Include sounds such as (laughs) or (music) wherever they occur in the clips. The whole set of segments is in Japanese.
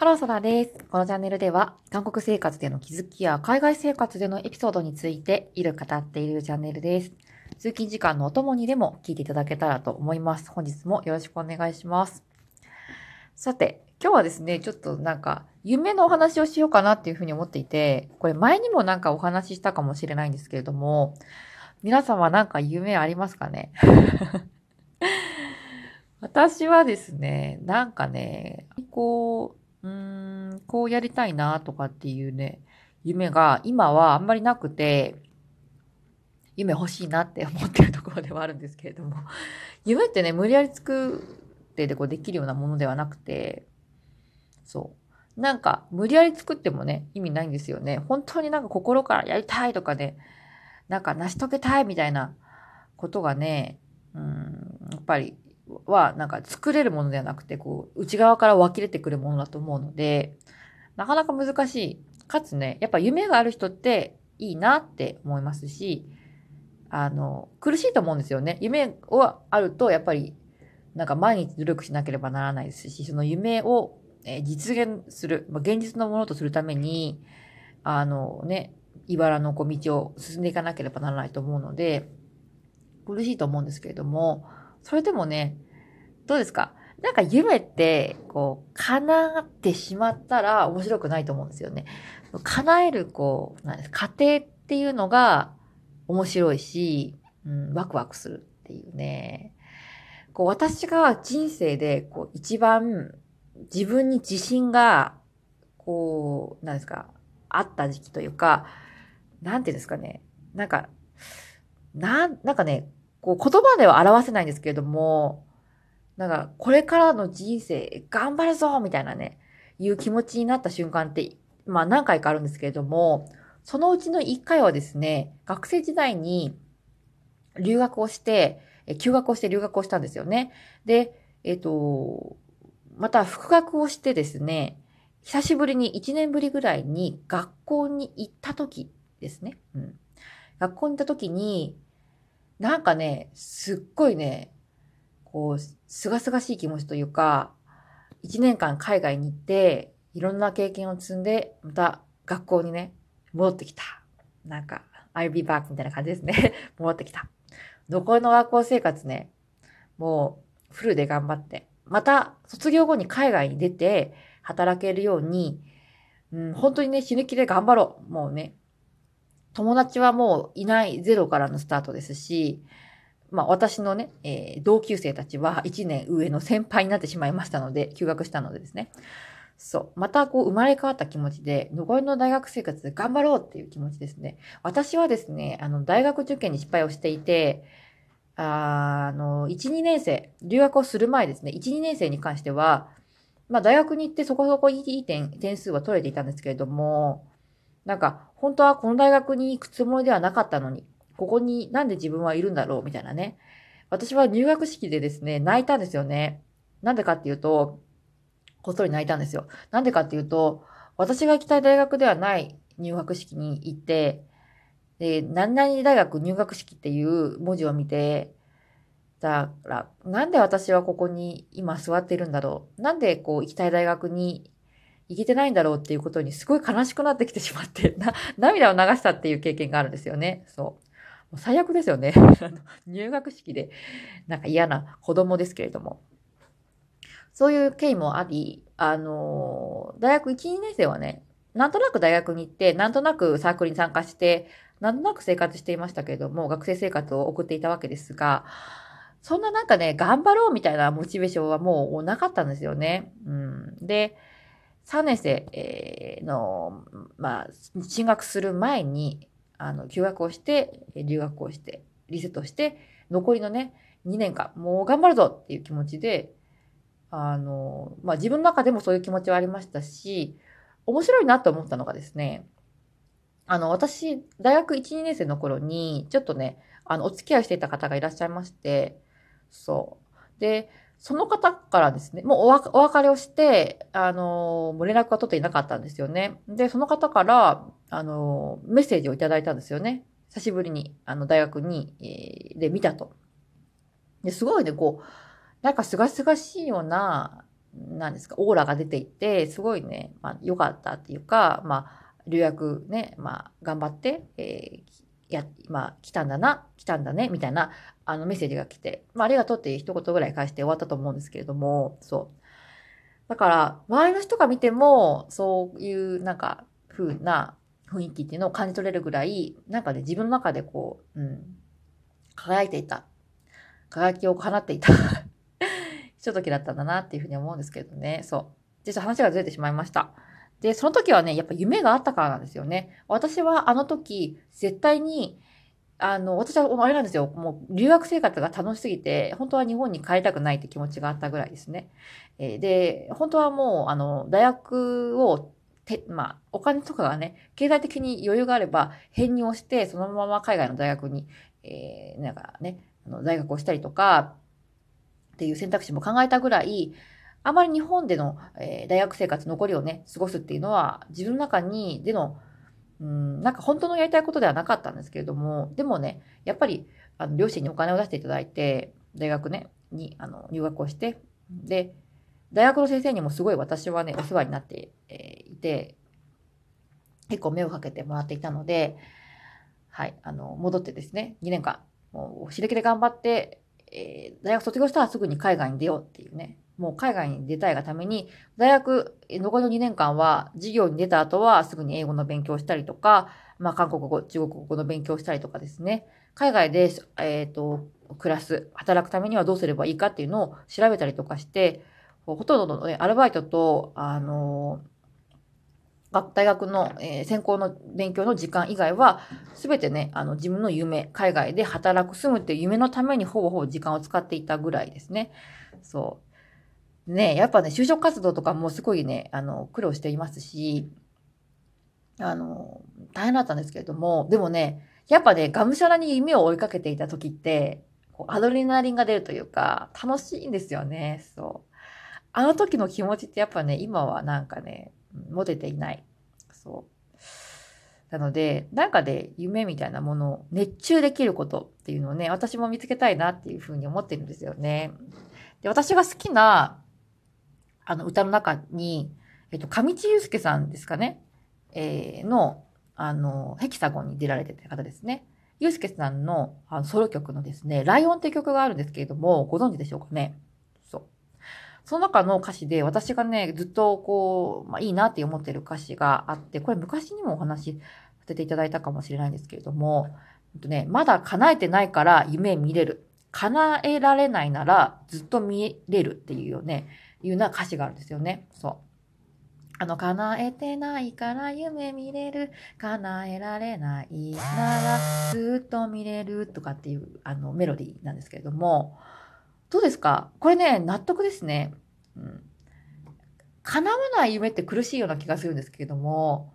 ハローソラです。このチャンネルでは、韓国生活での気づきや海外生活でのエピソードについて、いる語っているチャンネルです。通勤時間のお供にでも聞いていただけたらと思います。本日もよろしくお願いします。さて、今日はですね、ちょっとなんか、夢のお話をしようかなっていうふうに思っていて、これ前にもなんかお話ししたかもしれないんですけれども、皆さんはなんか夢ありますかね？(laughs) 私はですね、なんかね、こう、うーん、こうやりたいなとかっていうね、夢が今はあんまりなくて、夢欲しいなって思ってるところではあるんですけれども、(laughs) 夢ってね、無理やり作ってでこうできるようなものではなくて、そう。なんか、無理やり作ってもね、意味ないんですよね。本当になんか心からやりたいとかね、なんか成し遂げたいみたいなことがね、うん、やっぱりはなんか作れるものではなくて、こう、内側から湧き出てくるものだと思うので、なかなか難しい。かつね、やっぱ夢がある人っていいなって思いますし、あの、苦しいと思うんですよね。夢はあると、やっぱり、なんか毎日努力しなければならないですし、その夢を実現する、まあ、現実のものとするために、あのね、茨のこう道を進んでいかなければならないと思うので、苦しいと思うんですけれども、それでもね、どうですか？なんか夢って、こう、叶ってしまったら面白くないと思うんですよね。叶える、こう、なんです過程っていうのが面白いし、うん、ワクワクするっていうね。こう、私が人生で、こう、一番自分に自信が、こう、なんですか、あった時期というか、なんていうんですかね。なんか、なん、なんかね、こう言葉では表せないんですけれども、なんかこれからの人生頑張るぞみたいなね、いう気持ちになった瞬間って、まあ何回かあるんですけれども、そのうちの1回はですね、学生時代に留学をして、休学をして留学をしたんですよね。で、えっ、と、また復学をしてですね、久しぶりに1年ぶりぐらいに学校に行った時ですね。うん。学校に行った時に、なんかね、すっごいね、こう、すがすがしい気持ちというか、一年間海外に行って、いろんな経験を積んで、また学校にね、戻ってきた。なんか、I'll be back みたいな感じですね。(laughs) 戻ってきた。残りの学校生活ね、もうフルで頑張って、また卒業後に海外に出て働けるように、うん、本当にね、死ぬ気で頑張ろう。もうね、友達はもういないゼロからのスタートですし、まあ私のね、えー、同級生たちは1年上の先輩になってしまいましたので、休学したのでですね。そう。またこう生まれ変わった気持ちで、残りの大学生活で頑張ろうっていう気持ちですね。私はですね、あの、大学受験に失敗をしていて、あの、1、2年生、留学をする前ですね、1、2年生に関しては、まあ大学に行ってそこそこいい点、点数は取れていたんですけれども、なんか、本当はこの大学に行くつもりではなかったのに、ここになんで自分はいるんだろうみたいなね。私は入学式でですね、泣いたんですよね。なんでかっていうと、こっそり泣いたんですよ。なんでかっていうと、私が行きたい大学ではない入学式に行って、で、何々大学入学式っていう文字を見て、だから、なんで私はここに今座っているんだろうなんでこう行きたい大学にいけてないんだろうっていうことにすごい悲しくなってきてしまって、(laughs) な、涙を流したっていう経験があるんですよね。そう。もう最悪ですよね。(laughs) 入学式で、なんか嫌な子供ですけれども。そういう経緯もあり、あの、大学1、2年生はね、なんとなく大学に行って、なんとなくサークルに参加して、なんとなく生活していましたけれども、学生生活を送っていたわけですが、そんななんかね、頑張ろうみたいなモチベーションはもうなかったんですよね。うん。で、3年生の、まあ、進学する前に、あの、休学をして、留学をして、リセットして、残りのね、2年間、もう頑張るぞっていう気持ちで、あの、まあ自分の中でもそういう気持ちはありましたし、面白いなと思ったのがですね、あの、私、大学1、2年生の頃に、ちょっとね、あの、お付き合いしていた方がいらっしゃいまして、そう。で、その方からですね、もうお別れをして、あの、もう連絡が取っていなかったんですよね。で、その方から、あの、メッセージをいただいたんですよね。久しぶりに、あの、大学に、えー、で見たと。で、すごいね、こう、なんかすがすがしいような、なんですか、オーラが出ていて、すごいね、まあ、良かったっていうか、まあ、留学ね、まあ、頑張って、えー、や、まあ、来たんだな、来たんだね、みたいな、あの、メッセージが来て、まあ、ありがとうって一言ぐらい返して終わったと思うんですけれども、そう。だから、周りの人が見ても、そういう、なんか、風な雰囲気っていうのを感じ取れるぐらい、なんかね、自分の中でこう、うん、輝いていた。輝きを放っていた (laughs) ひと時だったんだなっていうふうに思うんですけどね。そう。実は話がずれてしまいました。で、その時はね、やっぱ夢があったからなんですよね。私はあの時、絶対に、あの、私はあれなんですよ。もう留学生活が楽しすぎて、本当は日本に帰りたくないって気持ちがあったぐらいですね。えー、で、本当はもう、あの、大学をて、まあ、お金とかがね、経済的に余裕があれば、編入をして、そのまま海外の大学に、えー、なんかね、あの大学をしたりとか、っていう選択肢も考えたぐらい、あまり日本での、えー、大学生活残りをね、過ごすっていうのは、自分の中に、での、うん、なんか本当のやりたいことではなかったんですけれども、でもね、やっぱり、あの、両親にお金を出していただいて、大学ね、に、あの、入学をして、で、大学の先生にもすごい私はね、お世話になって、えー、いて、結構目をかけてもらっていたので、はい、あの、戻ってですね、2年間、もう、死力で頑張って、えー、大学卒業したらすぐに海外に出ようっていうね、もう海外に出たいがために、大学、残りの2年間は、授業に出た後はすぐに英語の勉強したりとか、まあ、韓国語、中国語の勉強したりとかですね、海外で、えっ、ー、と、暮らす、働くためにはどうすればいいかっていうのを調べたりとかして、ほとんどの、ね、アルバイトと、あの大学の、えー、専攻の勉強の時間以外は、すべてね、あの、自分の夢、海外で働く、住むっていう夢のためにほぼほぼ時間を使っていたぐらいですね。そう。ね、やっぱね、就職活動とかもすごいね、あの、苦労していますし、あの、大変だったんですけれども、でもね、やっぱね、がむしゃらに夢を追いかけていた時って、こうアドレナリンが出るというか、楽しいんですよね、そう。あの時の気持ちってやっぱね、今はなんかね、持てていない。そう。なので、なんかで夢みたいなものを熱中できることっていうのをね、私も見つけたいなっていうふうに思ってるんですよね。で、私が好きなあの、歌の中に、えっと、上地雄介さんですかね、えー、の、あの、ヘキサゴンに出られてた方ですね。祐介さんのあのソロ曲のですね、ライオンっていう曲があるんですけれども、ご存知でしょうかね？そう。その中の歌詞で私がね、ずっとこう、まあ、いいなって思ってる歌詞があって、これ昔にもお話させていただいたかもしれないんですけれども、えっとね、まだ叶えてないから夢見れる。叶えられないならずっと見れるっていうよね、いうな歌詞があるんですよね。そう。あの、叶えてないから夢見れる、叶えられないならずっと見れるとかっていうあのメロディーなんですけれども、どうですか？これね、納得ですね。うん。叶わない夢って苦しいような気がするんですけれども、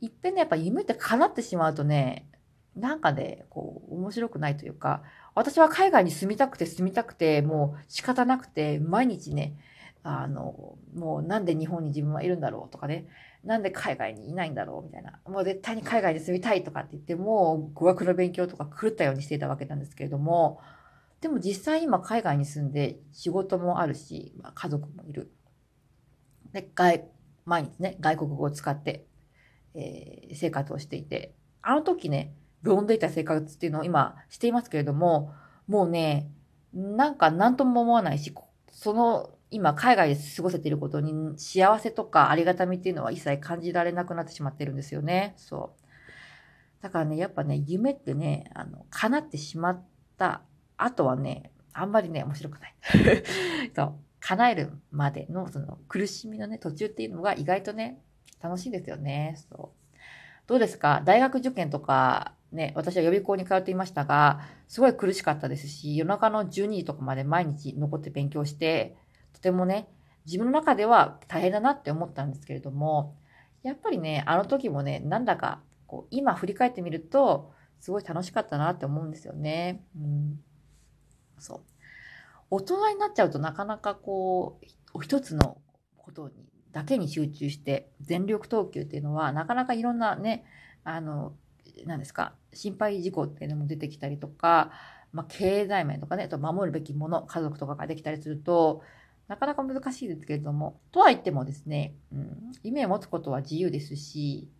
いっぺんね、やっぱ夢って叶ってしまうとね、なんかね、こう、面白くないというか、私は海外に住みたくて住みたくて、もう仕方なくて、毎日ね、あの、もうなんで日本に自分はいるんだろうとかね、なんで海外にいないんだろうみたいな、もう絶対に海外に住みたいとかって言ってもう、語学の勉強とか狂ったようにしていたわけなんですけれども、でも実際今海外に住んで仕事もあるし、まあ、家族もいる。で、外、毎日ね、外国語を使って、えー、生活をしていて、あの時ね、ロンでいた生活っていうのを今していますけれども、もうね、なんか何とも思わないし、その今海外で過ごせていることに幸せとかありがたみっていうのは一切感じられなくなってしまってるんですよね。そう。だからね、やっぱね、夢ってね、あの、叶ってしまった後はね、あんまりね、面白くない。(laughs) そう。叶えるまでのその苦しみのね、途中っていうのが意外とね、楽しいですよね。そう。どうですか？大学受験とか、ね、私は予備校に通っていましたが、すごい苦しかったですし、夜中の12時とかまで毎日残って勉強して、とてもね、自分の中では大変だなって思ったんですけれども、やっぱりね、あの時もね、なんだか、こう、今振り返ってみると、すごい楽しかったなって思うんですよね。うん。そう。大人になっちゃうとなかなかこう、一つのことに、だけに集中して、全力投球っていうのは、なかなかいろんなね、あの、何ですか、心配事項っていうのも出てきたりとか、まあ、経済面とかね、と守るべきもの、家族とかができたりすると、なかなか難しいですけれども、とは言ってもですね、うん、夢を持つことは自由ですし、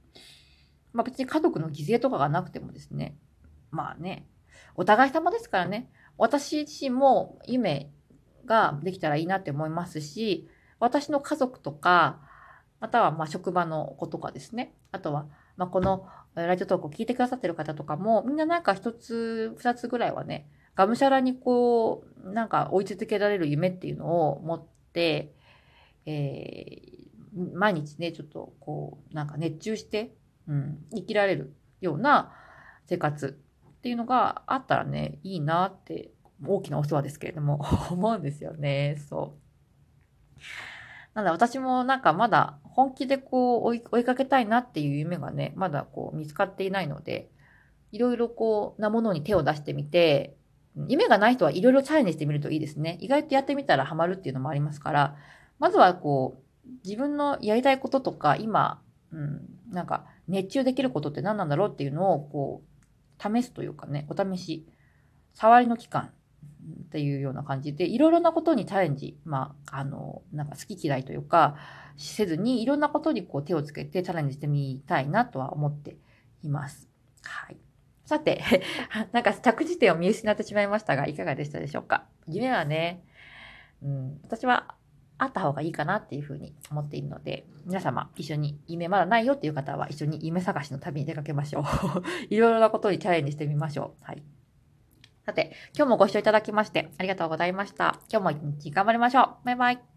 まあ別に家族の犠牲とかがなくてもですね、まあね、お互い様ですからね、私自身も夢ができたらいいなって思いますし、私の家族とか、またはま職場の子とかですね、あとはまこのラジオトークを聞いてくださってる方とかも、みんななんか一つ、二つぐらいはね、がむしゃらにこう、なんか追い続けられる夢っていうのを持って、えー、毎日ね、ちょっとこう、なんか熱中して、うん、生きられるような生活っていうのがあったらね、いいなって、大きなお世話ですけれども、(laughs) 思うんですよね。そう。なんだ、私もなんかまだ本気でこう追い追いかけたいなっていう夢がね、まだこう見つかっていないので、いろいろこうなものに手を出してみて、夢がない人はいろいろチャレンジしてみるといいですね。意外とやってみたらハマるっていうのもありますから、まずはこう、自分のやりたいこととか、今、うん、なんか熱中できることって何なんだろうっていうのを、こう、試すというかね、お試し、触りの期間っていうような感じで、いろいろなことにチャレンジ、まあ、あの、なんか好き嫌いというか、せずに、いろんなことにこう手をつけてチャレンジしてみたいなとは思っています。はい。さて、(laughs) なんか着地点を見失ってしまいましたが、いかがでしたでしょうか？夢はね、うん、私はあった方がいいかなっていうふうに思っているので、皆様一緒に夢まだないよっていう方は一緒に夢探しの旅に出かけましょう。(laughs) いろいろなことにチャレンジしてみましょう。はい。さて、今日もご視聴いただきましてありがとうございました。今日も一日頑張りましょう。バイバイ。